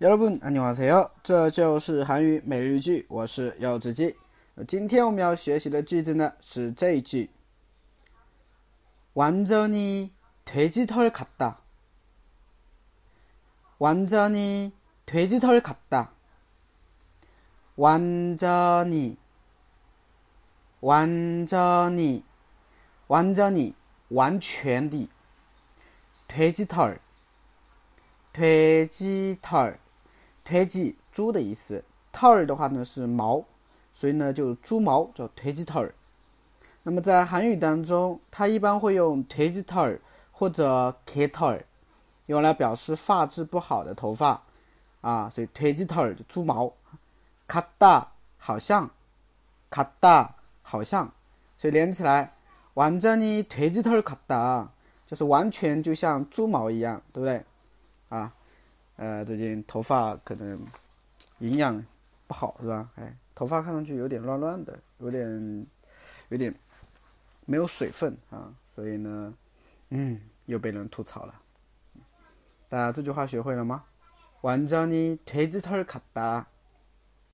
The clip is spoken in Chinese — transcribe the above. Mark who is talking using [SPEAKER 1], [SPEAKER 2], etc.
[SPEAKER 1] 여러분안녕하세요，这就是韩语每日一句，我是柚子鸡。今天我们要学习的句子呢是这一句：완전히돼지털같다。완전히돼지털같다。완전 히， 완전 히， 완전 히， 完全的。돼지 털， 돼지 털。 推鸡猪的意思，套儿的话呢是毛，所以呢就猪毛叫推鸡套儿。那么在韩语当中，它一般会用推鸡套儿或者개털用来表示发质不好的头发啊，所以推鸡套儿就猪毛。卡达好像，卡达好像，所以连起来，완전히돼지털같 다， 就是完全就像猪毛一样，对不对？啊。 呃，最近头发可能营养不好是吧？哎，头发看上去有点乱乱的，有点有点没有水分啊，所以呢，嗯，又被人吐槽了。大家这句话学会了吗？완전히돼지털같다